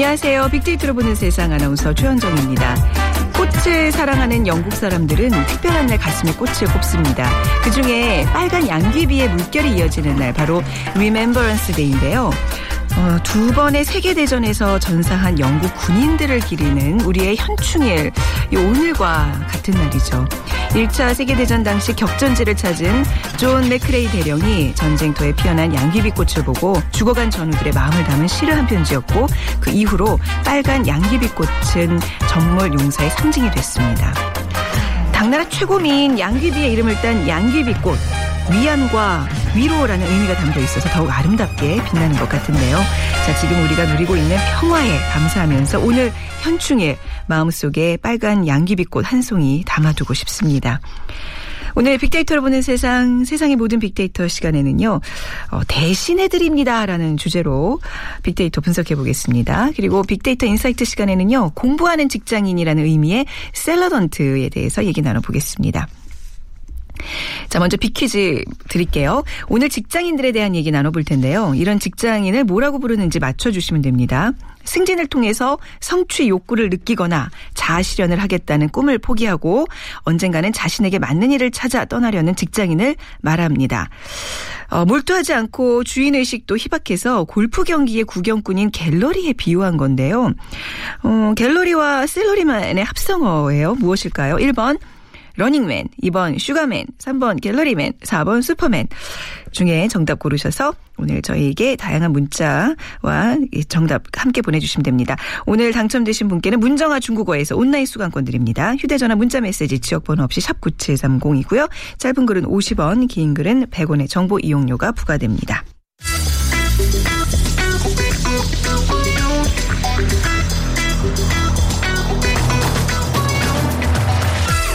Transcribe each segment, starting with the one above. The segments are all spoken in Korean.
안녕하세요. 빅데이터로 보는 세상 아나운서 최현정입니다. 꽃을 사랑하는 영국 사람들은 특별한 날 가슴에 꽃을 꼽습니다. 그 중에 빨간 양귀비의 물결이 이어지는 날 바로 Remembrance Day인데요. 어, 두 번의 세계대전에서 전사한 영국 군인들을 기리는 우리의 현충일, 이 오늘과 같은 날이죠. 1차 세계대전 당시 격전지를 찾은 존 맥크레이 대령이 전쟁터에 피어난 양귀비꽃을 보고 죽어간 전우들의 마음을 담은 시를 한 편 지었고 그 이후로 빨간 양귀비꽃은 전몰 용사의 상징이 됐습니다. 당나라 최고민 양귀비의 이름을 딴 양귀비꽃. 위안과 위로라는 의미가 담겨 있어서 더욱 아름답게 빛나는 것 같은데요. 자, 지금 우리가 누리고 있는 평화에 감사하면서 오늘 현충일 마음속에 빨간 양귀비꽃 한 송이 담아두고 싶습니다. 오늘 빅데이터로 보는 세상, 세상의 모든 빅데이터 시간에는요, 어, 대신해드립니다 라는 주제로 빅데이터 분석해 보겠습니다. 그리고 빅데이터 insight 시간에는요, 공부하는 직장인이라는 의미의 셀러던트에 대해서 얘기 나눠보겠습니다. 자, 먼저 빅퀴즈 드릴게요. 오늘 직장인들에 대한 얘기 나눠볼 텐데요. 이런 직장인을 뭐라고 부르는지 맞춰주시면 됩니다. 승진을 통해서 성취 욕구를 느끼거나 자아실현을 하겠다는 꿈을 포기하고 언젠가는 자신에게 맞는 일을 찾아 떠나려는 직장인을 말합니다. 어, 몰두하지 않고 주인의식도 희박해서 골프 경기의 구경꾼인 갤러리에 비유한 건데요. 어, 갤러리와 셀러리맨의 합성어예요. 무엇일까요? 1번 러닝맨, 2번 슈가맨, 3번 갤러리맨, 4번 슈퍼맨 중에 정답 고르셔서 오늘 저희에게 다양한 문자와 정답 함께 보내주시면 됩니다. 오늘 당첨되신 분께는 문정아 중국어에서 온라인 수강권 드립니다. 휴대전화 문자 메시지 지역번호 없이 샵 9730이고요. 짧은 글은 50원, 긴 글은 100원의 정보 이용료가 부과됩니다.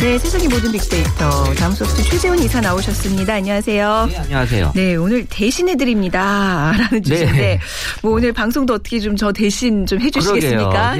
네, 세상의 모든 빅데이터. 다음 소프트 최재훈 이사 나오셨습니다. 안녕하세요. 네, 안녕하세요. 네, 오늘 대신해 드립니다. 라는 주제인데, 네. 뭐 오늘 방송도 어떻게 좀 저 대신 좀 해주시겠습니까?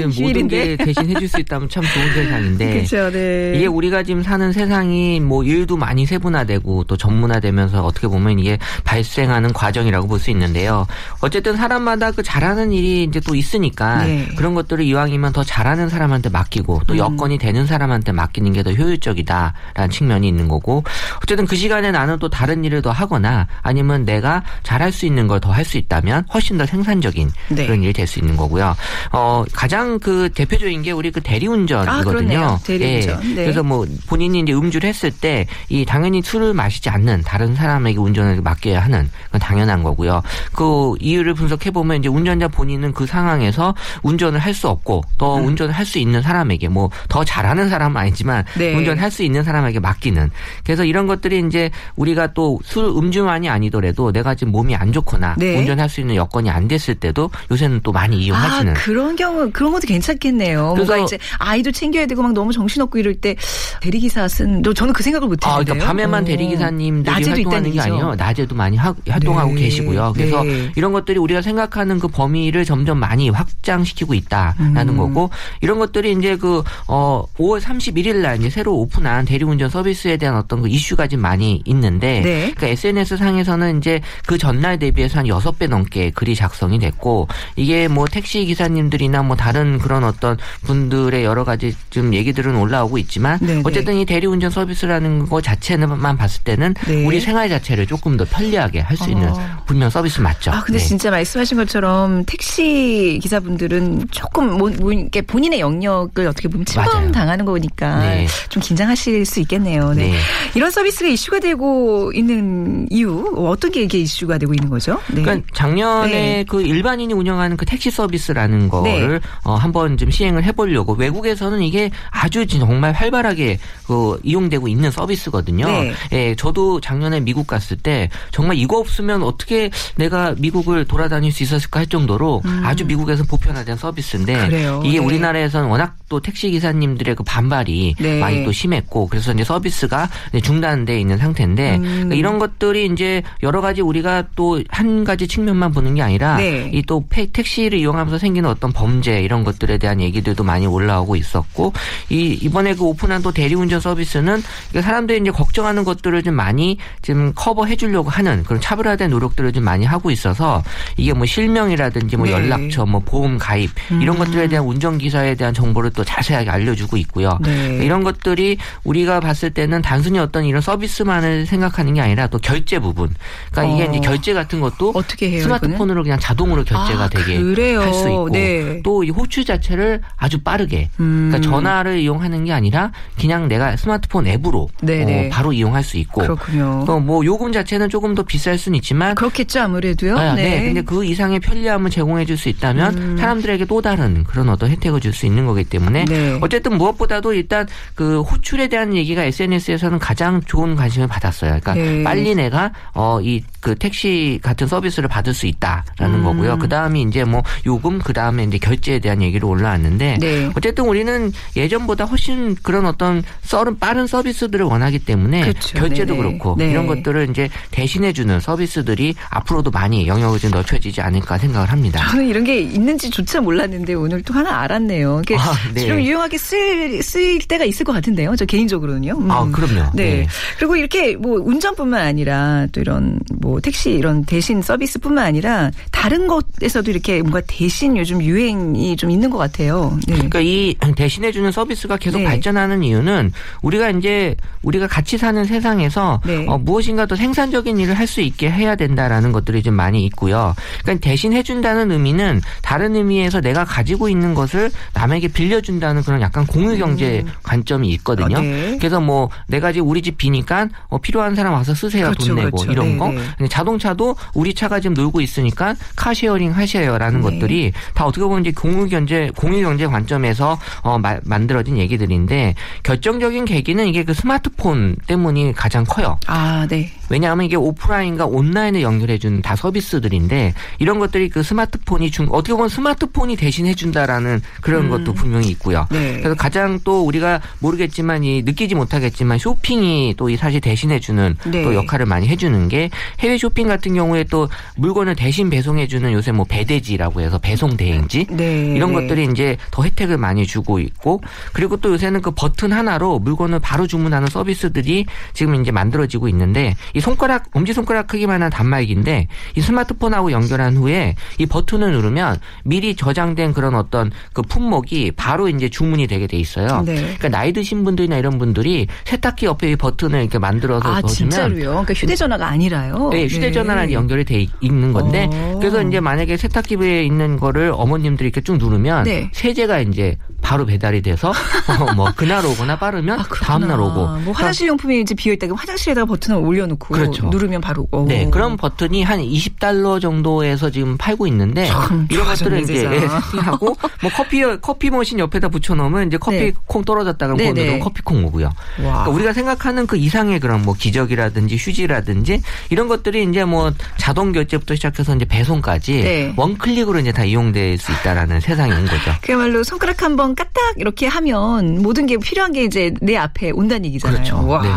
게 대신 해줄 수 있다면 참 좋은 세상인데. 그렇죠, 네. 이게 우리가 지금 사는 세상이 뭐 일도 많이 세분화되고 또 전문화되면서 어떻게 보면 이게 발생하는 과정이라고 볼 수 있는데요. 어쨌든 사람마다 그 잘하는 일이 이제 또 있으니까 네. 그런 것들을 이왕이면 더 잘하는 사람한테 맡기고 또 음. 여건이 되는 사람한테 맡기는 게 더 효율 적이다라는 측면이 있는 거고 어쨌든 그 시간에 나는 또 다른 일을 더 하거나 아니면 내가 잘할 수 있는 걸 더 할 수 있다면 훨씬 더 생산적인 네. 그런 일이 될 수 있는 거고요. 어 가장 그 대표적인 게 우리 그 대리운전이거든요. 아, 그렇네요. 대리운전. 예. 네. 그래서 뭐 본인이 이제 음주를 했을 때 이 당연히 술을 마시지 않는 다른 사람에게 운전을 맡겨야 하는 건 당연한 거고요. 그 이유를 분석해 보면 이제 운전자 본인은 그 상황에서 운전을 할 수 없고 더 음. 운전을 할 수 있는 사람에게 뭐 더 잘하는 사람은 아니지만 네. 운전할 수 있는 사람에게 맡기는 그래서 이런 것들이 이제 우리가 또 술 음주만이 아니더라도 내가 지금 몸이 안 좋거나 네. 운전할 수 있는 여건이 안 됐을 때도 요새는 또 많이 이용하시는 아, 그런 경우, 그런 것도 괜찮겠네요. 그래서- 뭔가 이제 아이도 챙겨야 되고 막 너무 정신없고 이럴 때 대리기사 쓴, 저- 저는 그 생각을 못 아, 했는데요. 그러니까 밤에만 어. 대리기사님들이 활동하는 게. 아니에요. 낮에도 많이 하- 활동하고 네. 계시고요. 그래서 네. 이런 것들이 우리가 생각하는 그 범위를 점점 많이 확장시키고 있다라는 음. 거고 이런 것들이 이제 그 어, 5월 31일 날 이제 새로 오픈한 대리운전 서비스에 대한 어떤 그 이슈가 좀 많이 있는데 네. 그러니까 SNS 상에서는 이제 그 전날 대비해서 한 6배 넘게 글이 작성이 됐고 이게 뭐 택시 기사님들이나 뭐 다른 그런 어떤 분들의 여러 가지 좀 얘기들은 올라오고 있지만 네, 네. 어쨌든 이 대리운전 서비스라는 거 자체만 봤을 때는 네. 우리 생활 자체를 조금 더 편리하게 할 수 있는 어. 분명 서비스 맞죠. 아, 근데 네. 진짜 말씀하신 것처럼 택시 기사분들은 조금 뭐, 뭐 본인의 영역을 어떻게 보면. 침범 당하는 거니까 네. 좀좀 긴장하실 수 있겠네요. 네. 네. 이런 서비스가 이슈가 되고 있는 이유 어떤 게 이게 이슈가 되고 있는 거죠? 네. 그러니까 작년에 네. 그 일반인이 운영하는 그 택시 서비스라는 거를 어, 한번 좀 시행을 해보려고 외국에서는 이게 아주 정말 활발하게 그 이용되고 있는 서비스거든요. 네. 예, 저도 작년에 미국 갔을 때 정말 이거 없으면 어떻게 내가 미국을 돌아다닐 수 있었을까 할 정도로 아주 미국에서 보편화된 서비스인데 음. 그래요. 이게 네. 우리나라에서는 워낙 또 택시 기사님들의 그 반발이 네. 많이 또 심했고 그래서 이제 서비스가 이제 중단돼 있는 상태인데 음. 그러니까 이런 것들이 이제 여러 가지 우리가 또 한 가지 측면만 보는 게 아니라 네. 이또 택시를 이용하면서 생기는 어떤 범죄 이런 것들에 대한 얘기들도 많이 올라오고 있었고 이 이번에 그 오픈한 또 대리운전 서비스는 사람들이 이제 걱정하는 것들을 좀 많이 지금 커버해 주려고 하는 그런 차별화된 노력들을 좀 많이 하고 있어서 이게 뭐 실명이라든지 뭐 네. 음. 연락처 뭐 보험 가입 이런 것들에 대한 운전 기사에 대한 정보를 또 자세하게 알려주고 있고요. 네. 이런 것들이 우리가 봤을 때는 단순히 어떤 이런 서비스만을 생각하는 게 아니라 또 결제 부분. 그러니까 이게 어. 이제 결제 같은 것도 어떻게 해요? 스마트폰으로 그냥 자동으로 결제가 아, 되게? 할 수 있고 네. 또이 호출 자체를 아주 빠르게 음. 그러니까 전화를 이용하는 게 아니라 그냥 내가 스마트폰 앱으로 네네. 어, 바로 이용할 수 있고 그렇군요. 어, 뭐 요금 자체는 조금 더 비쌀 수는 있지만 그렇겠죠 아무래도요. 아, 네. 근데 그 이상의 편리함을 제공해 줄 수 있다면 음. 사람들에게 또 다른 그런 어떤 혜택을 줄 수 있는 거기 때문에 네. 어쨌든 무엇보다도 일단 그 호출에 대한 얘기가 SNS에서는 가장 좋은 관심을 받았어요. 그러니까 네. 빨리 내가 어 이 그 택시 같은 서비스를 받을 수 있다라는 음. 거고요. 그 다음에 이제 뭐 요금 그 다음에 이제 결제에 대한 얘기로 올라왔는데 네. 어쨌든 우리는 예전보다 훨씬 그런 어떤 썰은 빠른 서비스들을 원하기 때문에 그렇죠. 결제도 네네. 그렇고 네. 이런 것들을 이제 대신해 주는 서비스들이 앞으로도 많이 영역을 좀 넓혀지지 않을까 생각을 합니다. 저는 이런 게 있는지조차 몰랐는데 오늘 또 하나 알았네요. 이게 아, 네. 좀 유용하게 쓰일, 쓰일 때가 있을 것 같은데요. 저 개인적으로는요. 음. 아, 그럼요. 네. 네. 그리고 이렇게 뭐 운전뿐만 아니라 또 이런 뭐 택시 이런 대신 서비스뿐만 아니라 다른 것에서도 이렇게 뭔가 대신 요즘 유행이 좀 있는 것 같아요. 네. 그러니까 이 대신해주는 서비스가 계속 네. 발전하는 이유는 우리가 이제 우리가 같이 사는 세상에서 네. 어, 무엇인가 더 생산적인 일을 할 수 있게 해야 된다라는 것들이 좀 많이 있고요. 그러니까 대신해준다는 의미는 다른 의미에서 내가 가지고 있는 것을 남에게 빌려준다는 그런 약간 공유 경제 관점이 있거든요. 어, 네. 그래서 뭐 내가 지금 우리 집 비니까 어, 필요한 사람 와서 쓰세요 그렇죠, 돈 내고 그렇죠. 이런 네, 거. 네. 근데 자동차도 우리 차가 지금 놀고 있으니까 car sharing 하셔요라는 네. 것들이 다 어떻게 보면 이제 공유 경제 공유 경제 관점에서 어, 마- 만들어진 얘기들인데 결정적인 계기는 이게 그 스마트폰 때문이 가장 커요. 아, 네. 왜냐하면 이게 오프라인과 온라인을 연결해주는 다 서비스들인데 이런 것들이 그 스마트폰이 준 어떻게 보면 스마트폰이 대신해준다라는 그런 것도 분명히 있고요. 음. 네. 그래서 가장 또 우리가 모르겠지만 이 느끼지 못하겠지만 쇼핑이 또 이 사실 대신해주는 네. 또 역할을 많이 해주는 게 해외 쇼핑 같은 경우에 또 물건을 대신 배송해주는 요새 뭐 배대지라고 해서 배송 대행지 네. 이런 네. 것들이 이제 더 혜택을 많이 주고 있고 그리고 또 요새는 그 버튼 하나로 물건을 바로 주문하는 서비스들이 지금 이제 만들어지고 있는데 이 손가락 엄지 손가락 크기만한 단말기인데 이 스마트폰하고 연결한 후에 이 버튼을 누르면 미리 저장된 그런 어떤 그 품목이 바로 이제 주문이 되게 돼 있어요. 네. 그러니까 나이 드신 분들이나 이런 분들이 세탁기 옆에 이 버튼을 이렇게 만들어서 아, 넣어주면 진짜로요? 그러니까 휴대전화가 아니라요? 네, 휴대전화랑 네. 연결이 돼 있- 있는 건데 어. 그래서 이제 만약에 세탁기에 있는 거를 어머님들이 이렇게 쭉 누르면 네. 세제가 이제 바로 배달이 돼서 어, 뭐 그날 오거나 빠르면 아, 그렇구나. 다음 날 오고 뭐 화장실 용품이 이제 비어 있다가 화장실에다가 버튼을 올려놓고 그렇죠. 누르면 바로 오. 네, 그런 버튼이 한 20달러 정도에서 지금 팔고 있는데 참 이런 것들을 이제 세상. 하고 뭐 커피 커피 머신 옆에다 붙여 놓으면 이제 커피 네. 콩 떨어졌다 그러면 네, 그거 네. 커피 콩 오고요. 와. 그러니까 우리가 생각하는 그 이상의 그런 뭐 기적이라든지 휴지라든지 이런 것들이 이제 뭐 자동 결제부터 시작해서 이제 배송까지 네. 원 클릭으로 이제 다 이용될 수 있다라는 세상이 온 거죠. 그야말로 손가락 한 번 까딱 이렇게 하면 모든 게 필요한 게 이제 내 앞에 온다는 얘기잖아요. 그렇죠. 와. 네.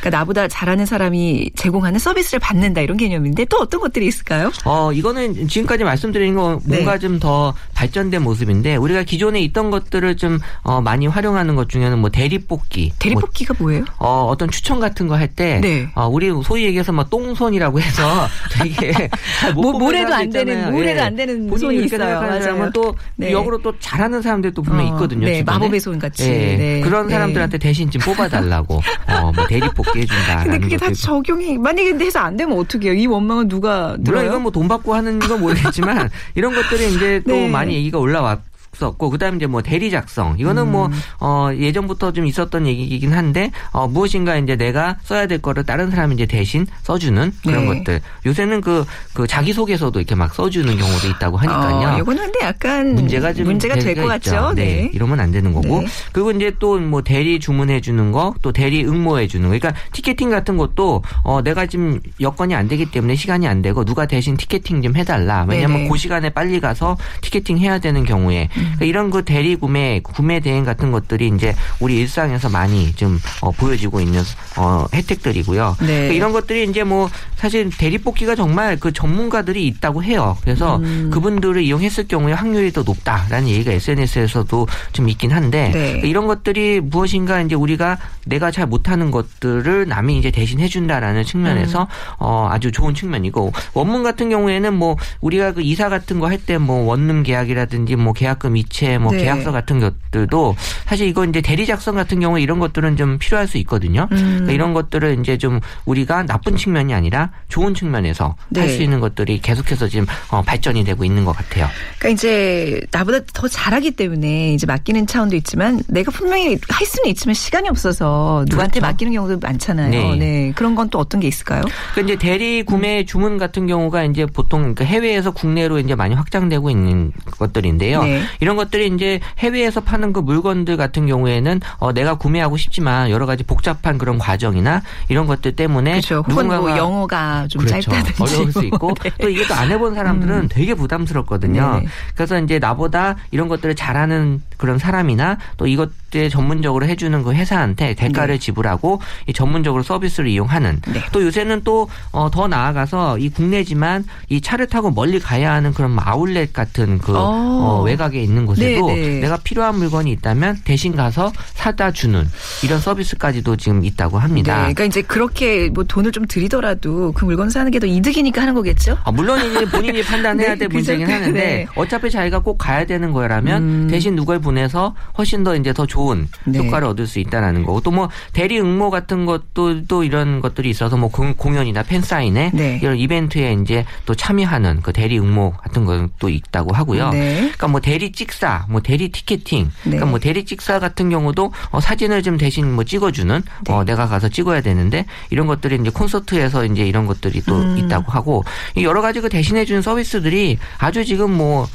그러니까 나보다 잘하는 사람이 제공하는 서비스를 받는다 이런 개념인데 또 어떤 것들이 있을까요? 어, 이거는 지금까지 말씀드린 거 뭔가 네. 좀더 발전된 모습인데 우리가 기존에 있던 것들을 좀 어, 많이 활용하는 것 중에는 뭐 대리뽑기, 뭐, 대리뽑기가 뭐 예요? 어, 어떤 추천 같은 거 할 때, 네. 어, 우리 소위 얘기해서 뭐 똥손이라고 해서 되게 뭐, 모래도 사람들 안 되는. 모래도 예. 안 되는 손이 있어요. 맞아요. 또 네. 역으로 또 잘하는 사람들도 분명 히 어, 있거든요. 네. 마법의 손 같이. 예, 네. 그런 네. 사람들한테 대신 좀 뽑아달라고, 어, 뭐 대리뽑기 해준다라는 근데 그게 다 있고. 적용이 만약에 근데 해서 안 되면 어떻게 해요? 이 원망은 누가 물론 들어요? 이건 뭐 돈 받고 하는 건 모르겠지만 이런 것들이 이제 또 네. 많이 얘기가 올라왔. 있었고 그다음에 이제 뭐 대리 작성 이거는 음. 뭐 어, 예전부터 좀 있었던 얘기이긴 한데 어, 무엇인가 이제 내가 써야 될 거를 다른 사람이 이제 대신 써주는 그런 네. 것들 요새는 그, 그 자기 소개서도 이렇게 막 써주는 경우도 있다고 하니까요. 어, 이거는 근데 약간 문제가 좀 문제가 될 것. 같죠. 네. 이러면 안 되는 거고. 네. 그리고 이제 또 뭐 대리 주문해 주는 거, 또 대리 응모해 주는 거. 그러니까 티켓팅 같은 것도 어 내가 지금 여건이 안 되기 때문에 시간이 안 되고 누가 대신 티켓팅 좀 해달라. 왜냐하면. 음. 그 시간에 빨리 가서 티켓팅 해야 되는 경우에 그러니까 이런 그 대리 구매, 구매 대행 같은 것들이 이제 우리 일상에서 많이 좀 어, 보여지고 있는 어 혜택들이고요. 네. 그러니까 이런 것들이 이제 뭐 사실 대리 뽑기가 정말 그 전문가들이 있다고 해요. 그래서 음. 그분들을 이용했을 경우에 확률이 더 높다라는 얘기가 SNS에서도 좀 있긴 한데 네. 이런 것들이 무엇인가 이제 우리가 내가 잘 못하는 것들을 남이 이제 대신 해준다라는 측면에서 음. 어 아주 좋은 측면이고 원문 같은 경우에는 뭐 우리가 그 이사 같은 거 할 때 뭐 원룸 계약이라든지 뭐 계약금 이체 뭐 네. 계약서 같은 것들도 사실 이거 이제 대리 작성 같은 경우에 이런 것들은 좀 필요할 수 있거든요. 음. 그러니까 이런 것들을 이제 좀 우리가 나쁜 측면이 아니라 좋은 측면에서 네. 할수 있는 것들이 계속해서 지금 어, 발전이 되고 있는 것 같아요. 그러니까 이제 나보다 더 잘하기 때문에 이제 맡기는 차원도 있지만 내가 분명히 할 수는 있지만 시간이 없어서 누구한테 그렇죠. 맡기는 경우도 많잖아요. 네. 네. 그런 건 또 어떤 게 있을까요? 그 이제 대리 구매 주문 같은 경우가 이제 보통 그러니까 해외에서 국내로 이제 많이 확장되고 있는 것들인데요. 네. 이런 것들이 이제 해외에서 파는 그 물건들 같은 경우에는 어 내가 구매하고 싶지만 여러 가지 복잡한 그런 과정이나 이런 것들 때문에 그렇죠. 혹은 뭐 누군가가 영어가 좀 그렇죠. 짧다든지 어려울 수 있고 네. 또 이게 또 안 해본 사람들은 되게 부담스럽거든요. 네. 그래서 이제 나보다 이런 것들을 잘하는 그런 사람이나 또 이것들 전문적으로 해주는 그 회사한테 대가를 지불하고 이 전문적으로 서비스를 이용하는 네. 또 요새는 또더 나아가서 이 국내지만 이 차를 타고 멀리 가야 하는 그런 아울렛 같은 그 어. 어, 외곽에 있는 곳에도 네, 네. 내가 필요한 물건이 있다면 대신 가서 사다 주는 이런 서비스까지도 지금 있다고 네, 합니다. 그러니까 이제 그렇게 뭐 돈을 좀 들이더라도 그 물건 사는 게 더 이득이니까 하는 거겠죠? 아, 물론 이제 본인이 판단해야 네, 될 그죠? 문제긴 하는데 네. 어차피 자기가 꼭 가야 되는 거라면 음. 대신 누굴 보내서 훨씬 더 이제 더 좋은 네. 효과를 얻을 수 있다라는 거고 또 뭐 대리 응모 같은 것도 또 이런 것들이 있어서 뭐 공- 공연이나 팬 사인회 네. 이런 이벤트에 이제 또 참여하는 그 대리 응모 같은 것도 있다고 하고요. 네. 그러니까 뭐 대리 찍사, 뭐 대리 티켓팅, 네. 그러니까 뭐 대리 찍사 같은 경우도 어, 사진을 좀 대신 뭐 찍어주는 네. 어, 내가 가서 찍어야 되는데 이런 것들이 이제 콘서트에서 이제 이런 것들이 또 음. 있다고 하고 이 여러 가지 그 대신해주는 서비스들이 아주 지금 뭐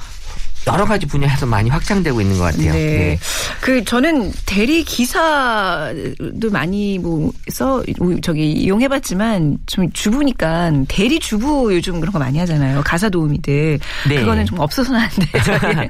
여러 가지 분야에서 많이 확장되고 있는 것 같아요. 네. 그 저는 대리 기사도 많이 뭐써 저기 이용해봤지만 좀 주부니까 대리 주부 요즘 그런 거 많이 하잖아요. 가사 도우미들. 네. 그거는 좀 없어서는 안 돼. 저기.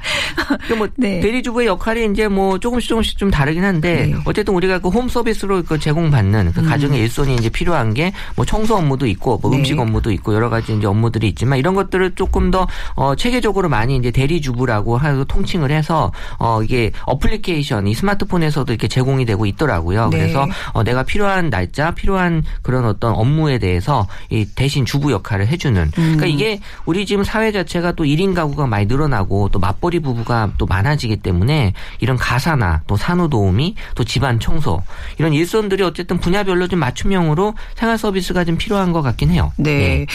그뭐 네. 대리 주부의 역할이 이제 뭐 조금씩 조금씩 좀 다르긴 한데 네. 어쨌든 우리가 그 홈 서비스로 그 제공받는 그 가정의 일손이 이제 필요한 게 뭐 청소 업무도 있고 뭐 음. 네. 음식 업무도 있고 여러 가지 이제 업무들이 있지만 이런 것들을 조금 더 어, 체계적으로 많이 이제 대리 주부 라고 하고 통칭을 해서 어 이게 어플리케이션 이 스마트폰에서도 이렇게 제공이 되고 있더라고요. 네. 그래서 어, 내가 필요한 날짜, 필요한 그런 어떤 업무에 대해서 이 대신 주부 역할을 해주는. 음. 그러니까 이게 우리 지금 사회 자체가 또 1인 가구가 많이 늘어나고 또 맞벌이 부부가 또 많아지기 때문에 이런 가사나 또 산후 도우미 또 집안 청소 이런 일손들이 어쨌든 분야별로 좀 맞춤형으로 생활 서비스가 좀 필요한 것 같긴 해요. 네.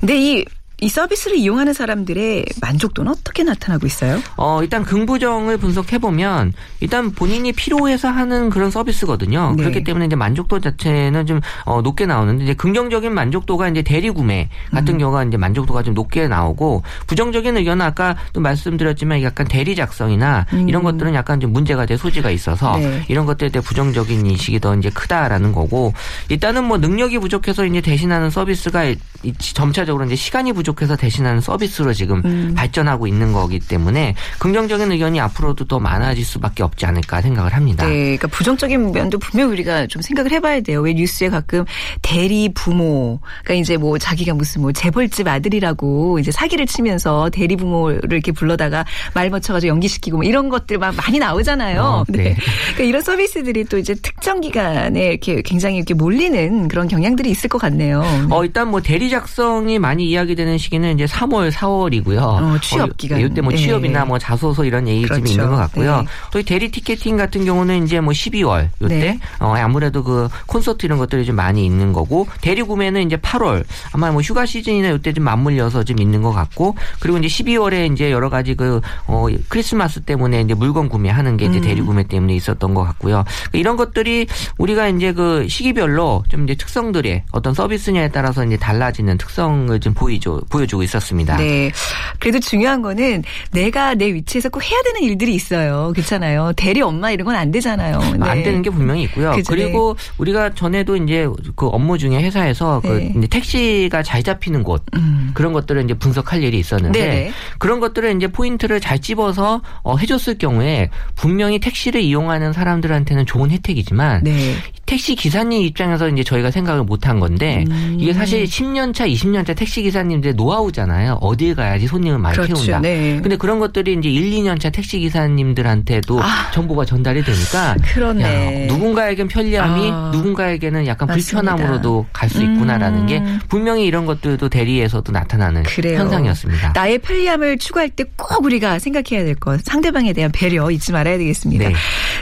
근데 이, 이 서비스를 이용하는 사람들의 만족도는 어떻게 나타나고 있어요? 어, 일단 긍부정을 분석해 보면, 일단 본인이 필요해서 하는 그런 서비스거든요. 네. 그렇기 때문에 이제 만족도 자체는 좀, 어, 높게 나오는데, 이제 긍정적인 만족도가 이제 대리 구매 음. 같은 경우가 이제 만족도가 좀 높게 나오고, 부정적인 의견은 아까 또 말씀드렸지만 약간 대리 작성이나 이런 것들은 약간 좀 문제가 될 소지가 있어서, 음. 네. 이런 것들에 대해 부정적인 인식이 더 이제 크다라는 거고, 일단은 뭐 능력이 부족해서 이제 대신하는 서비스가 점차적으로 이제 시간이 부족 해서 대신하는 서비스로 지금 음. 발전하고 있는 거기 때문에 긍정적인 의견이 앞으로도 더 많아질 수밖에 없지 않을까 생각을 합니다. 네, 그러니까 부정적인 면도 분명 히 우리가 좀 생각을 해봐야 돼요. 왜 뉴스에 가끔 대리 부모, 그러니까 이제 뭐 자기가 무슨 뭐 재벌집 아들이라고 이제 사기를 치면서 대리 부모를 이렇게 불러다가 말 맞춰가지고 연기시키고 뭐 이런 것들 막 많이 나오잖아요. 어, 네. 그러니까 이런 서비스들이 또 이제 특정 기간에 이렇게 굉장히 이렇게 몰리는 그런 경향들이 있을 것 같네요. 어, 일단 뭐 대리 작성이 많이 이야기되는 시기는 이제 3월, 4월이고요. 어, 취업 기간. 이때 뭐 예. 취업이나 뭐 자소서 이런 얘기 좀 그렇죠. 있는 것 같고요. 네. 또이 대리 티켓팅 같은 경우는 이제 뭐 12월 요때 네. 어, 아무래도 그 콘서트 이런 것들이 좀 많이 있는 거고 대리 구매는 이제 8월 아마 뭐 휴가 시즌이나 요때 좀 맞물려서 좀 있는 것 같고 그리고 이제 12월에 이제 여러 가지 그 어, 크리스마스 때문에 이제 물건 구매하는 게 이제 음. 대리 구매 때문에 있었던 것 같고요. 이런 것들이 우리가 이제 그 시기별로 좀 이제 특성들의 어떤 서비스냐에 따라서 이제 달라지는 특성을 좀 보이죠 보여주고 있었습니다. 네. 그래도 중요한 거는 내가 내 위치에서 꼭 해야 되는 일들이 있어요. 그렇잖아요. 대리 엄마 이런 건 안 되잖아요. 네. 안 되는 게 분명히 있고요. 그죠, 그리고 우리가 전에도 이제 그 업무 중에 회사에서 네. 그 택시가 잘 잡히는 곳 음. 그런 것들을 이제 분석할 일이 있었는데 네네. 그런 것들을 이제 포인트를 잘 집어서 어, 해줬을 경우에 분명히 택시를 이용하는 사람들한테는 좋은 혜택이지만 네. 택시 기사님 입장에서 이제 저희가 생각을 못한 건데 음. 이게 사실 10년 차, 20년 차 택시 기사님들의 노하우잖아요. 어디에 가야지 손님을 많이 그렇죠. 태운다. 네. 근데 그런 것들이 이제 1, 2년 차 택시 기사님들한테도 아. 정보가 전달이 되니까 그렇네. 야, 누군가에겐 편리함이 아. 누군가에게는 약간 맞습니다. 불편함으로도 갈 수 있구나라는 게 음. 분명히 이런 것들도 대리에서도 나타나는 그래요. 현상이었습니다. 나의 편리함을 추구할 때 꼭 우리가 생각해야 될 것. 상대방에 대한 배려 잊지 말아야 되겠습니다. 네.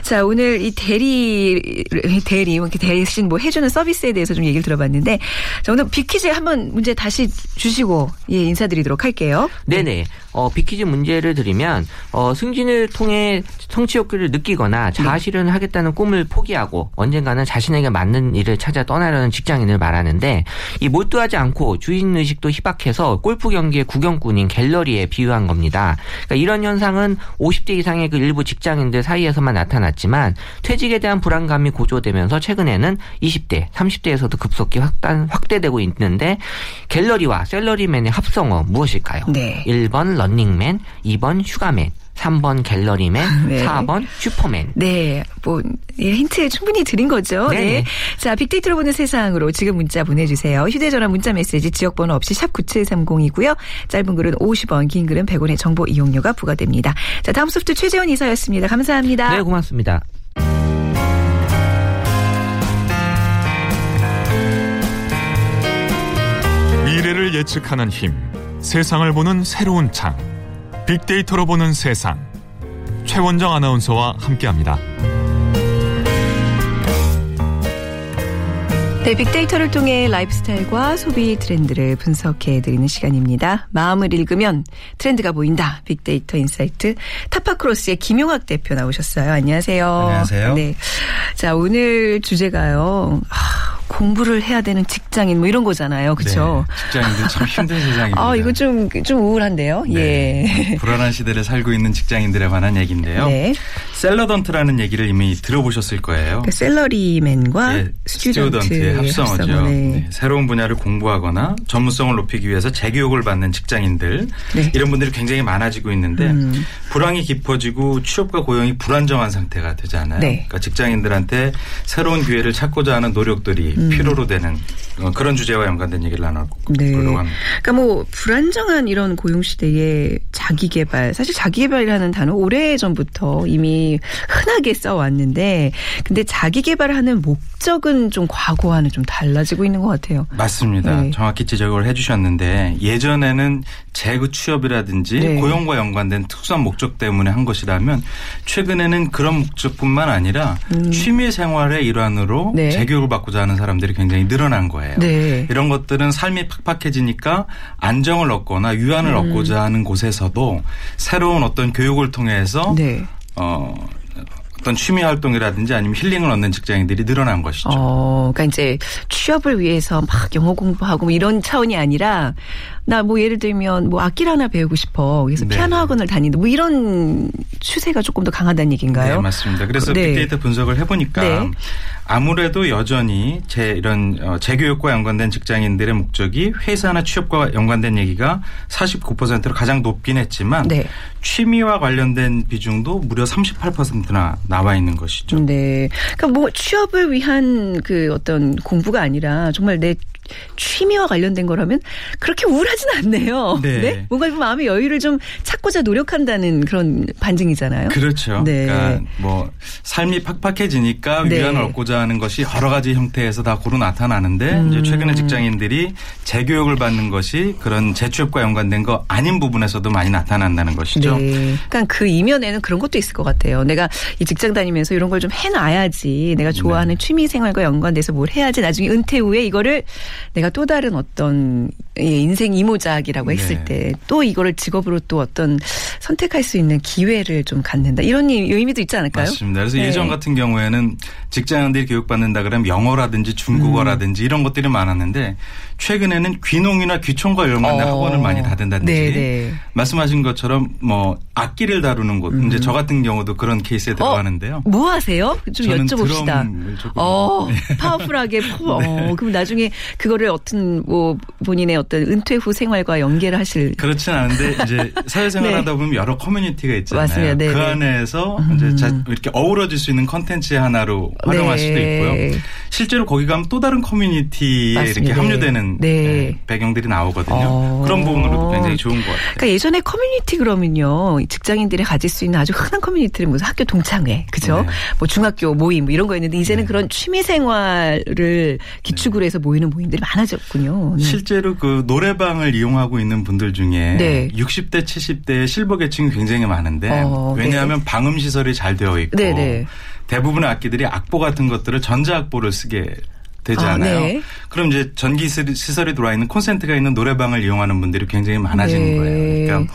자, 오늘 이 대리, 대리, 이렇게 대신 뭐 해주는 서비스에 대해서 좀 얘기를 들어봤는데, 자, 오늘 빅퀴즈 한번 문제 다시 주시고, 예, 인사드리도록 할게요. 네네. 어, 비키즈 문제를 드리면, 어, 승진을 통해 성취 욕구를 느끼거나 자아실현을 하겠다는 꿈을 포기하고 언젠가는 자신에게 맞는 일을 찾아 떠나려는 직장인을 말하는데, 이 몰두하지 않고 주인 의식도 희박해서 골프 경기의 구경꾼인 갤러리에 비유한 겁니다. 그러니까 이런 현상은 50대 이상의 그 일부 직장인들 사이에서만 나타났지만, 퇴직에 대한 불안감이 고조되면서 최근에는 20대, 30대에서도 급속히 확단, 확대되고 있는데, 갤러리와 셀러리맨의 합성어 무엇일까요? 네. 1번 런닝맨, 2번 휴가맨, 3번 갤러리맨, 네. 4번 슈퍼맨. 네, 뭐 예, 힌트 충분히 드린 거죠. 네네. 네. 자, 빅데이터로 보는 세상으로 지금 문자 보내주세요. 휴대전화 문자 메시지 지역번호 없이 샵 9730이고요. 짧은 글은 50원, 긴 글은 100원의 정보 이용료가 부과됩니다. 자, 다음 소프트 최재원 이사였습니다. 감사합니다. 네, 고맙습니다. 미래를 예측하는 힘, 세상을 보는 새로운 창, 빅데이터로 보는 세상. 최현정 아나운서와 함께합니다. 네, 빅데이터를 통해 라이프스타일과 소비 트렌드를 분석해 드리는 시간입니다. 마음을 읽으면 트렌드가 보인다. 빅데이터 insight 타파크로스의 김용학 대표 나오셨어요. 안녕하세요. 안녕하세요. 네. 자, 오늘 주제가요. 아, 공부를 해야 되는 직장인 뭐 이런 거잖아요. 그렇죠? 네, 직장인들 참 힘든 세상입니다. 아, 이거 좀, 좀 우울한데요? 네, 예. 불안한 시대를 살고 있는 직장인들에 관한 얘기인데요. 네. 셀러던트라는 얘기를 이미 들어보셨을 거예요. 그 셀러리맨과 예, student student의 합성어죠. 합성어, 네. 네, 새로운 분야를 공부하거나 전문성을 높이기 위해서 재교육을 받는 직장인들 네. 이런 분들이 굉장히 많아지고 있는데 음. 불황이 깊어지고 취업과 고용이 불안정한 상태가 되잖아요. 네. 그러니까 직장인들한테 새로운 기회를 찾고자 하는 노력들이 음. 필요로 되는 어, 그런 주제와 연관된 얘기를 나누려고 네. 합니다. 그러니까 뭐 불안정한 이런 고용 시대에 자기 개발 사실 자기 개발이라는 단어 오래 전부터 이미 흔하게 써왔는데 근데 자기 개발하는 목적은 좀 과거와는 좀 달라지고 있는 것 같아요. 맞습니다. 네. 정확히 지적을 해주셨는데 예전에는 재그 취업이라든지 네. 고용과 연관된 특수한 목적 때문에 한 것이라면 최근에는 그런 목적뿐만 아니라 취미 생활의 일환으로 음. 네. 재교육을 받고자 하는 사람들이 굉장히 늘어난 거예요. 네. 이런 것들은 삶이 팍팍해지니까 안정을 얻거나 유한을 음. 얻고자 하는 곳에서도 새로운 어떤 교육을 통해서 네. 어, 어떤 취미 활동이라든지 아니면 힐링을 얻는 직장인들이 늘어난 것이죠. 어, 그러니까 이제 취업을 위해서 막 영어 공부하고 뭐 이런 차원이 아니라 나 뭐 예를 들면 뭐 악기를 하나 배우고 싶어. 그래서 네. 피아노 학원을 다닌다. 뭐 이런 추세가 조금 더 강하다는 얘기인가요? 네, 맞습니다. 그래서 네. 빅데이터 분석을 해보니까 네. 아무래도 여전히 제 이런 어, 재교육과 연관된 직장인들의 목적이 회사나 취업과 연관된 얘기가 49%로 가장 높긴 했지만 네. 취미와 관련된 비중도 무려 38%나 나와 있는 것이죠. 네. 그러니까 뭐 취업을 위한 그 어떤 공부가 아니라 정말 내 취미와 관련된 거라면 그렇게 우울하진 않네요. 네. 뭔가 좀 마음의 여유를 좀 찾고자 노력한다는 그런 반증이잖아요. 그렇죠. 네. 그러니까 뭐 삶이 팍팍해지니까 네. 위안을 얻고자 하는 것이 여러 가지 형태에서 다 고루 나타나는데 음. 이제 최근에 직장인들이 재교육을 받는 것이 그런 재취업과 연관된 거 아닌 부분에서도 많이 나타난다는 것이죠. 네. 그러니까 그 이면에는 그런 것도 있을 것 같아요. 내가 이 직장 다니면서 이런 걸 좀 해놔야지. 내가 좋아하는 네. 취미 생활과 연관돼서 뭘 해야지. 나중에 은퇴 후에 이거를 내가 또 다른 어떤 예, 인생 이모작이라고 했을 네. 때또 이거를 직업으로 또 어떤 선택할 수 있는 기회를 좀 갖는다. 이런 이- 의미도 있지 않을까요? 맞습니다. 그래서 네. 예전 같은 경우에는 직장인들이 교육받는다 그러면 영어라든지 중국어라든지 이런 것들이 많았는데 최근에는 귀농이나 귀촌과 관련된 어. 학원을 많이 닫는다든지 네, 네. 말씀하신 것처럼 뭐 악기를 다루는 곳 이제 저 같은 경우도 그런 케이스에 들어가는데요. 뭐 하세요? 좀 여쭤봅시다. 어, 네. 파워풀하게. 퍼- 어, 그럼 나중에 그 거를 어떤 뭐 본인의 어떤 은퇴 후 생활과 연계를 하실. 그렇진 않은데 이제 사회생활 네. 하다 보면 여러 커뮤니티가 있잖아요. 맞습니다. 네, 그 네. 안에서 이제 자- 이렇게 어우러질 수 있는 컨텐츠의 하나로 활용할 네. 수도 있고요. 실제로 거기 가면 또 다른 커뮤니티에 맞습니다. 이렇게 합류되는 네. 네, 배경들이 나오거든요. 어. 그런 부분으로도 굉장히 좋은 것 같아요. 그러니까 예전에 커뮤니티 그러면요 직장인들이 가질 수 있는 아주 흔한 커뮤니티는 무슨 학교 동창회, 그죠? 네. 뭐 중학교 모임 뭐 이런 거였는데 이제는 그런 취미 생활을 기축으로 해서 모이는 모임 들이 많아졌군요. 네. 실제로 그 노래방을 이용하고 있는 분들 중에 네. 60대, 70대 실버 계층이 굉장히 많은데 어, 왜냐하면 방음 시설이 잘 되어 있고 네, 네. 대부분의 악기들이 악보 같은 것들을 전자 악보를 쓰게 되잖아요. 아, 네. 그럼 이제 전기 시- 시설이 들어와 있는 콘센트가 있는 노래방을 이용하는 분들이 굉장히 많아지는 네. 거예요. 그러니까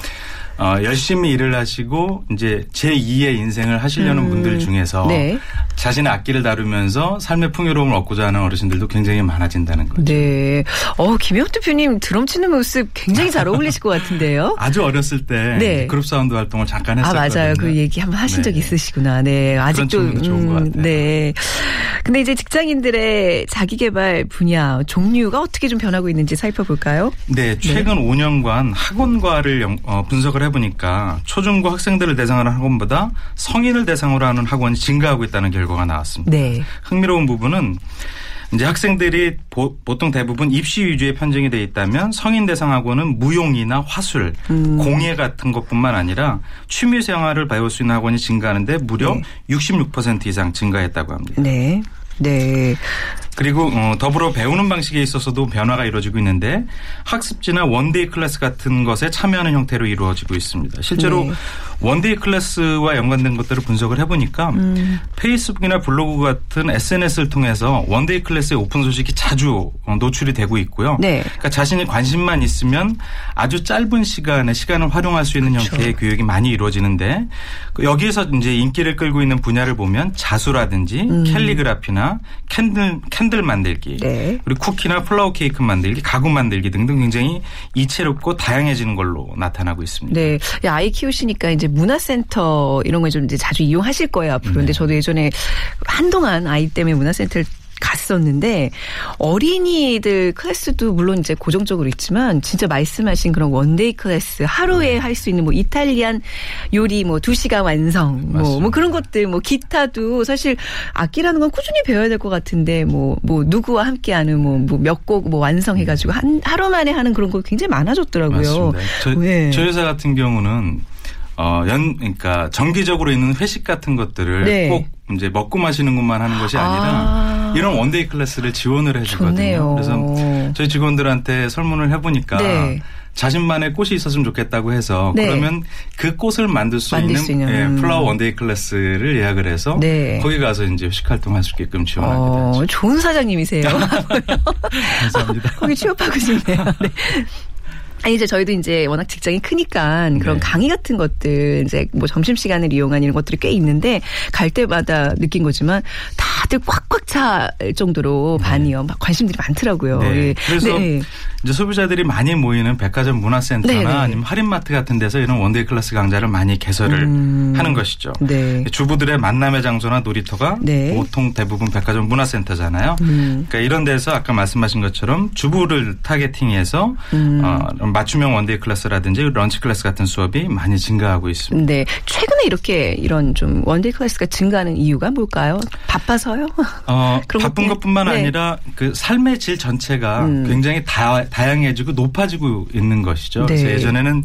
어, 열심히 일을 하시고 이제 제2의 인생을 하시려는 분들 중에서 네. 자신의 악기를 다루면서 삶의 풍요로움을 얻고자 하는 어르신들도 굉장히 많아진다는 거죠. 네. 어, 김영호 대표님 드럼 치는 모습 굉장히 잘 어울리실 것 같은데요. 아주 어렸을 때 네. 그룹 사운드 활동을 잠깐 아, 했었거든요. 맞아요. 그 얘기 한번 하신 네. 적 있으시구나. 네. 아직도. 친구도 좋은 것 같아요. 네. 근데 이제 직장인들의 자기 개발 분야, 종류가 어떻게 좀 변하고 있는지 살펴볼까요? 네, 최근 5년간 학원과를 영- 어, 분석을 해보니까 초중고 학생들을 대상으로 하는 학원보다 성인을 대상으로 하는 학원이 증가하고 있다는 결과가 나왔습니다. 네. 흥미로운 부분은 이제 학생들이 보, 통 대부분 입시 위주의 편중이 돼 있다면 성인 대상 학원은 무용이나 화술, 음. 공예 같은 것뿐만 아니라 취미 생활을 배울 수 있는 학원이 증가하는데 무려 66% 이상 증가했다고 합니다. 네. 네. 그리고 어, 더불어 배우는 방식에 있어서도 변화가 이루어지고 있는데 학습지나 one-day class 같은 것에 참여하는 형태로 이루어지고 있습니다. 실제로 네. one-day class와 연관된 것들을 분석을 해보니까 음. 페이스북이나 블로그 같은 SNS를 통해서 one-day class의 오픈 소식이 자주 어, 노출이 되고 있고요. 네. 그러니까 자신이 관심만 있으면 아주 짧은 시간에 시간을 활용할 수 있는 그렇죠. 형태의 교육이 많이 이루어지는데 그 여기에서 이제 인기를 끌고 있는 분야를 보면 자수라든지 캘리그라피나 candle candle 만들기 음. 네. 그리고 쿠키나 flower 케이크 만들기, 가구 만들기 등등 굉장히 이채롭고 다양해지는 걸로 나타나고 있습니다. 네. 야, 아이 키우시니까 이제 문화센터 이런 걸 좀 이제 자주 이용하실 거예요, 앞으로. 네. 근데 저도 예전에 한동안 아이 때문에 문화센터를 갔었는데 어린이들 클래스도 물론 이제 고정적으로 있지만 진짜 말씀하신 그런 one day class 하루에 네. 할수 있는 뭐 Italian 요리 뭐 2시간 완성 뭐, 뭐. 그런 것들 뭐 기타도 사실 악기라는 건 꾸준히 배워야 될 것 같은데 뭐뭐 누구와 함께 하는 뭐 몇곡뭐 완성해 가지고 한 하루 만에 하는 그런 거 굉장히 많아졌더라고요. 맞습니다. 저, 네. 저희 회사 같은 경우는 어, 연, 그러니까 정기적으로 있는 회식 같은 것들을 네. 꼭 이제 먹고 마시는 것만 하는 것이 아니라 아. 이런 one day class를 지원을 해주거든요. 좋네요. 그래서 저희 직원들한테 설문을 해보니까 네. 자신만의 꽃이 있었으면 좋겠다고 해서 네. 그러면 그 꽃을 만들 수 만들 있는, 수 있는. 예, 음. flower one day class를 예약을 해서 네. 거기 가서 이제 회식 활동할 수 있게끔 지원합니다. 어, 좋은 사장님이세요. 감사합니다. 거기 취업하고 싶네요. 네. 아니 이제 저희도 이제 워낙 직장이 크니까 그런 네. 강의 같은 것들 이제 뭐 점심 시간을 이용한 이런 것들이 꽤 있는데 갈 때마다 느낀 거지만 다 들 꽉꽉 찰 정도로 반이요 막 관심들이 많더라고요. 네. 예. 그래서 네. 이제 소비자들이 많이 모이는 백화점 문화센터나 네, 네. 아니면 할인마트 같은 데서 이런 one day class 강좌를 많이 개설을 음. 하는 것이죠. 네. 주부들의 만남의 장소나 놀이터가 네. 보통 대부분 백화점 문화센터잖아요. 음. 그러니까 이런 데서 아까 말씀하신 것처럼 주부를 targeting해서 음. 어, 맞춤형 one day class라든지 lunch class 같은 수업이 많이 증가하고 있습니다. 네. 최근에 이렇게 이런 좀 one day class가 증가하는 이유가 뭘까요? 바빠서요? 바쁜가요? 어, 바쁜? 것뿐만 네. 아니라 그 삶의 질 전체가 음. 굉장히 다, 다양해지고 높아지고 있는 것이죠. 네. 그래서 예전에는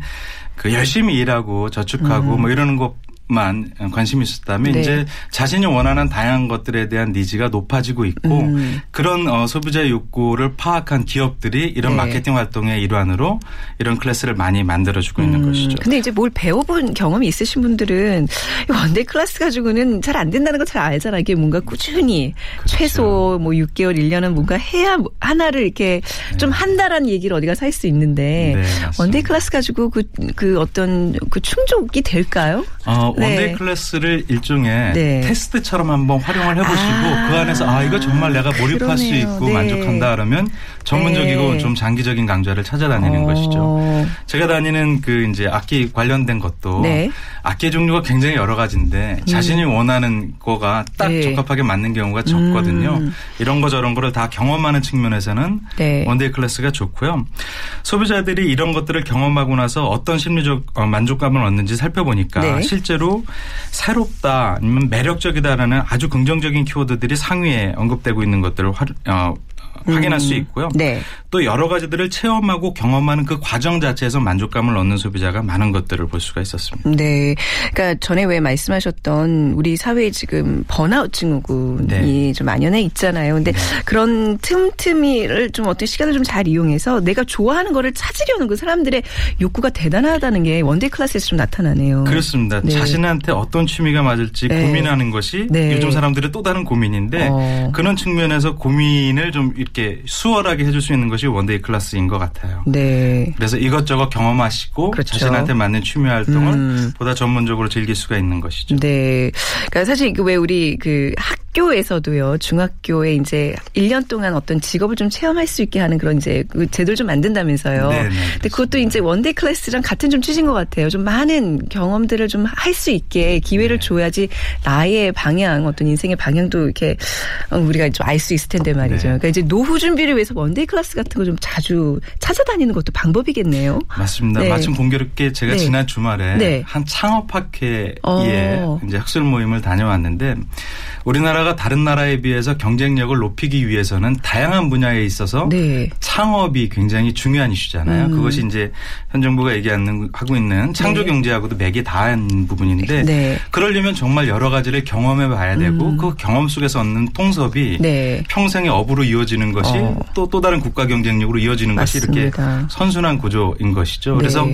그 열심히 일하고 저축하고 뭐 이러는 것 만 관심이 있었다면 음. 네. 이제 자신이 원하는 다양한 것들에 대한 needs가 높아지고 있고 음. 그런 어, 소비자의 욕구를 파악한 기업들이 이런 네. 마케팅 활동의 일환으로 이런 클래스를 많이 만들어주고 있는 것이죠. 근데 이제 뭘 배워본 경험이 있으신 분들은 이 one day class 가지고는 잘 안 된다는 거잘 알잖아요. 이게 뭔가 꾸준히 그렇죠. 최소 뭐 6개월, 1년은 뭔가 해야 하나를 이렇게 좀 한다라는 얘기를 어디 가서 할 수 있는데 네. one day class 가지고 그, 그 어떤 그 충족이 될까요? 어, 네. one day class를 일종의 네. 테스트처럼 한번 활용을 해보시고 아, 그 안에서 아 이거 정말 내가 몰입할 수 그러네요. 있고 네. 만족한다 그러면 전문적이고 네. 좀 장기적인 강좌를 찾아다니는 어. 것이죠. 제가 다니는 그 이제 악기 관련된 것도 네. 음. 악기 종류가 굉장히 여러 가지인데 자신이 원하는 거가 딱 네. 적합하게 맞는 경우가 적거든요. 음. 이런 거 저런 거를 다 경험하는 측면에서는 네. one day class가 좋고요. 소비자들이 이런 것들을 경험하고 나서 어떤 심리적 어, 만족감을 얻는지 살펴보니까 네. 실제로 새롭다 아니면 매력적이다라는 아주 긍정적인 키워드들이 상위에 언급되고 있는 것들을 화- 어, 확인할 수 있고요. 네. 또 여러 가지들을 체험하고 경험하는 그 과정 자체에서 만족감을 얻는 소비자가 많은 것들을 볼 수가 있었습니다. 네. 그러니까 전에 왜 말씀하셨던 우리 사회에 지금 번아웃 증후군이 네. 좀 만연해 있잖아요. 근데 그런 틈틈이를 좀 어떤 시간을 좀 잘 이용해서 내가 좋아하는 거를 찾으려는 그 사람들의 욕구가 대단하다는 게 one day class에서 좀 나타나네요. 그렇습니다. 네. 자신한테 어떤 취미가 맞을지 네. 고민하는 것이 네. 요즘 사람들의 또 다른 고민인데 어. 그런 측면에서 고민을 좀 이렇게 수월하게 해줄 수 있는 것이 one day class인 것 같아요. 네. 그래서 이것저것 경험하시고 그렇죠. 자신한테 맞는 취미 활동을 음. 보다 전문적으로 즐길 수가 있는 것이죠. 네. 그러니까 사실 그왜 우리 그 학 교에서도요, 중학교에 이제 1년 동안 어떤 직업을 좀 체험할 수 있게 하는 그런 이제 그 제도를 좀 만든다면서요. 네, 네, 근데 그것도 이제 one day class랑 같은 좀 취지인 것 같아요. 좀 많은 경험들을 좀 할 수 있게 기회를 네. 줘야지 나의 방향, 어떤 인생의 방향도 이렇게 어, 우리가 좀 알 수 있을 텐데 말이죠. 네. 그러니까 이제 노후 준비를 위해서 one day class 같은 거 좀 자주 찾아다니는 것도 방법이겠네요. 맞습니다. 네. 마침 공교롭게 제가 네. 지난 주말에 네. 한 창업학회에 어. 이제 학술 모임을 다녀왔는데 우리나라 가 다른 나라에 비해서 경쟁력을 높이기 위해서는 다양한 분야에 있어서 네. 창업이 굉장히 중요한 이슈잖아요. 음. 그것이 이제 현 정부가 얘기하는 하고 있는 창조 네. 경제하고도 맥이 닿은 부분인데 네. 그러려면 정말 여러 가지를 경험해 봐야 되고 그 경험 속에서 얻는 통섭이 음. 네. 평생의 업으로 이어지는 것이 어. 또또 다른 국가 경쟁력으로 이어지는 것이 이렇게 맞습니다. 선순환 구조인 것이죠. 네. 그래서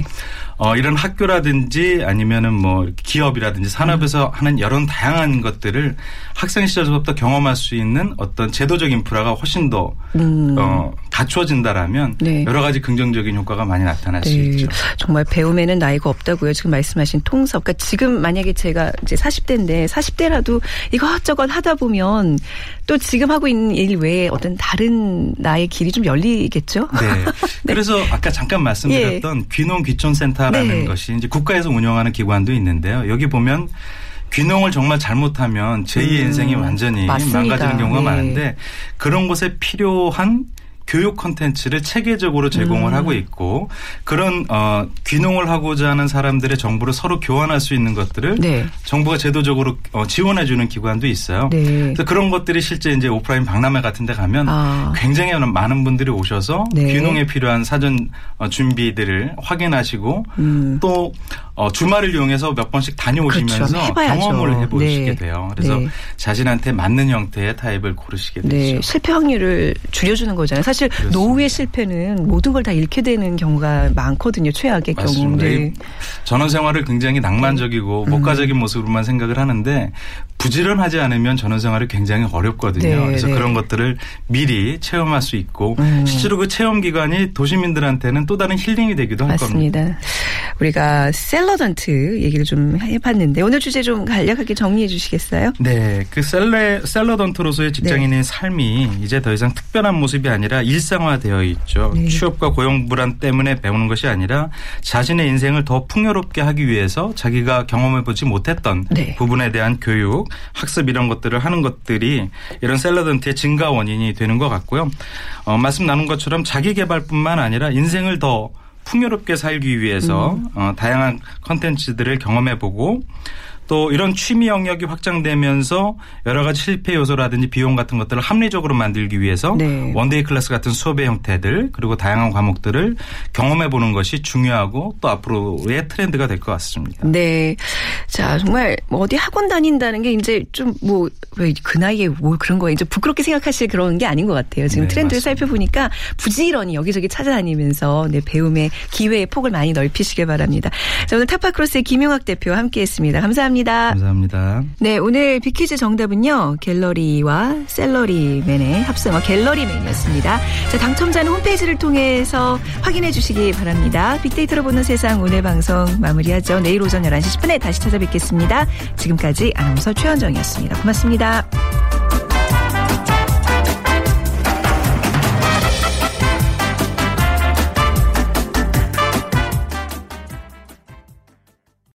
어, 이런 학교라든지 아니면은 뭐 기업이라든지 산업에서 음. 하는 여러 다양한 것들을 학생 시 절부터 경험할 수 있는 어떤 제도적 인프라가 훨씬 더 음. 어, 갖추어진다라면 네. 여러 가지 긍정적인 효과가 많이 나타날 수 있죠. 정말 배움에는 나이가 없다고요. 지금 말씀하신 통섭. 그러니까 지금 만약에 제가 이제 40대인데 40대라도 이것저것 하다 보면 또 지금 하고 있는 일 외에 어떤 다른 나의 길이 좀 열리겠죠? 네. 그래서 아까 잠깐 말씀드렸던 귀농 귀촌센터라는 네. 것이 이제 국가에서 운영하는 기관도 있는데요. 여기 보면 귀농을 정말 잘못하면 제2의 인생이 완전히 음. 맞습니다. 망가지는 경우가 네. 많은데 그런 곳에 필요한 교육 콘텐츠를 체계적으로 제공을 음. 하고 있고 그런 어 귀농을 하고자 하는 사람들의 정보를 서로 교환할 수 있는 것들을 네. 정부가 제도적으로 어, 지원해 주는 기관도 있어요. 네. 그래서 그런 것들이 실제 이제 오프라인 박람회 같은 데 가면 아. 굉장히 많은 분들이 오셔서 네. 귀농에 필요한 사전 어, 준비들을 확인하시고 음. 또 어, 주말을 이용해서 몇 번씩 다녀오시면서 그렇죠. 경험을 해보시게 네. 돼요. 그래서 네. 자신한테 맞는 형태의 타입을 고르시게 되죠. 네, 실패 확률을 줄여주는 거잖아요. 사실 그렇습니다. 노후의 실패는 모든 걸 다 잃게 되는 경우가 많거든요. 최악의 경우. 네. 이 전원 생활을 굉장히 낭만적이고 음. 목가적인 모습으로만 생각을 하는데 부지런하지 않으면 전원 생활이 굉장히 어렵거든요. 네, 그래서 네. 그런 것들을 미리 체험할 수 있고 음. 실제로 그 체험 기간이 도시민들한테는 또 다른 힐링이 되기도 할 겁니다. 맞습니다. 우리가 샐러던트 얘기를 좀 해봤는데 오늘 주제 좀 간략하게 정리해 주시겠어요? 네, 그 셀레 셀러던트로서의 네. 직장인의 삶이 이제 더 이상 특별한 모습이 아니라 일상화되어 있죠. 네. 취업과 고용 불안 때문에 배우는 것이 아니라 자신의 인생을 더 풍요롭게 하기 위해서 자기가 경험해 보지 못했던 네. 부분에 대한 교육, 학습 이런 것들을 하는 것들이 이런 셀러던트의 증가 원인이 되는 것 같고요. 어, 말씀 나눈 것처럼 자기 개발뿐만 아니라 인생을 더 풍요롭게 살기 위해서 음. 어, 다양한 컨텐츠들을 경험해 보고 또 이런 취미 영역이 확장되면서 여러 가지 실패 요소라든지 비용 같은 것들을 합리적으로 만들기 위해서 네. one day class 같은 수업의 형태들 그리고 다양한 과목들을 경험해 보는 것이 중요하고 또 앞으로의 트렌드가 될 것 같습니다. 네. 자, 정말 뭐 어디 학원 다닌다는 게 이제 좀 뭐 왜 그 나이에 뭐 그런 거 이제 부끄럽게 생각하실 그런 게 아닌 것 같아요. 지금 네, 트렌드를 맞습니다. 살펴보니까 부지런히 여기저기 찾아다니면서 네, 배움의 기회의 폭을 많이 넓히시길 바랍니다. 자, 오늘 타파크로스의 김용학 대표와 함께 했습니다. 감사합니다. 감사합니다. 네, 오늘 빅퀴즈 정답은요. 갤러리와 샐러리맨의 합성어 갤러리맨이었습니다. 자, 당첨자는 홈페이지를 통해서 확인해 주시기 바랍니다. 빅데이터로 보는 세상 오늘 방송 마무리하죠. 내일 오전 11시 10분에 다시 찾아뵙겠습니다. 지금까지 아나운서 최현정이었습니다. 고맙습니다.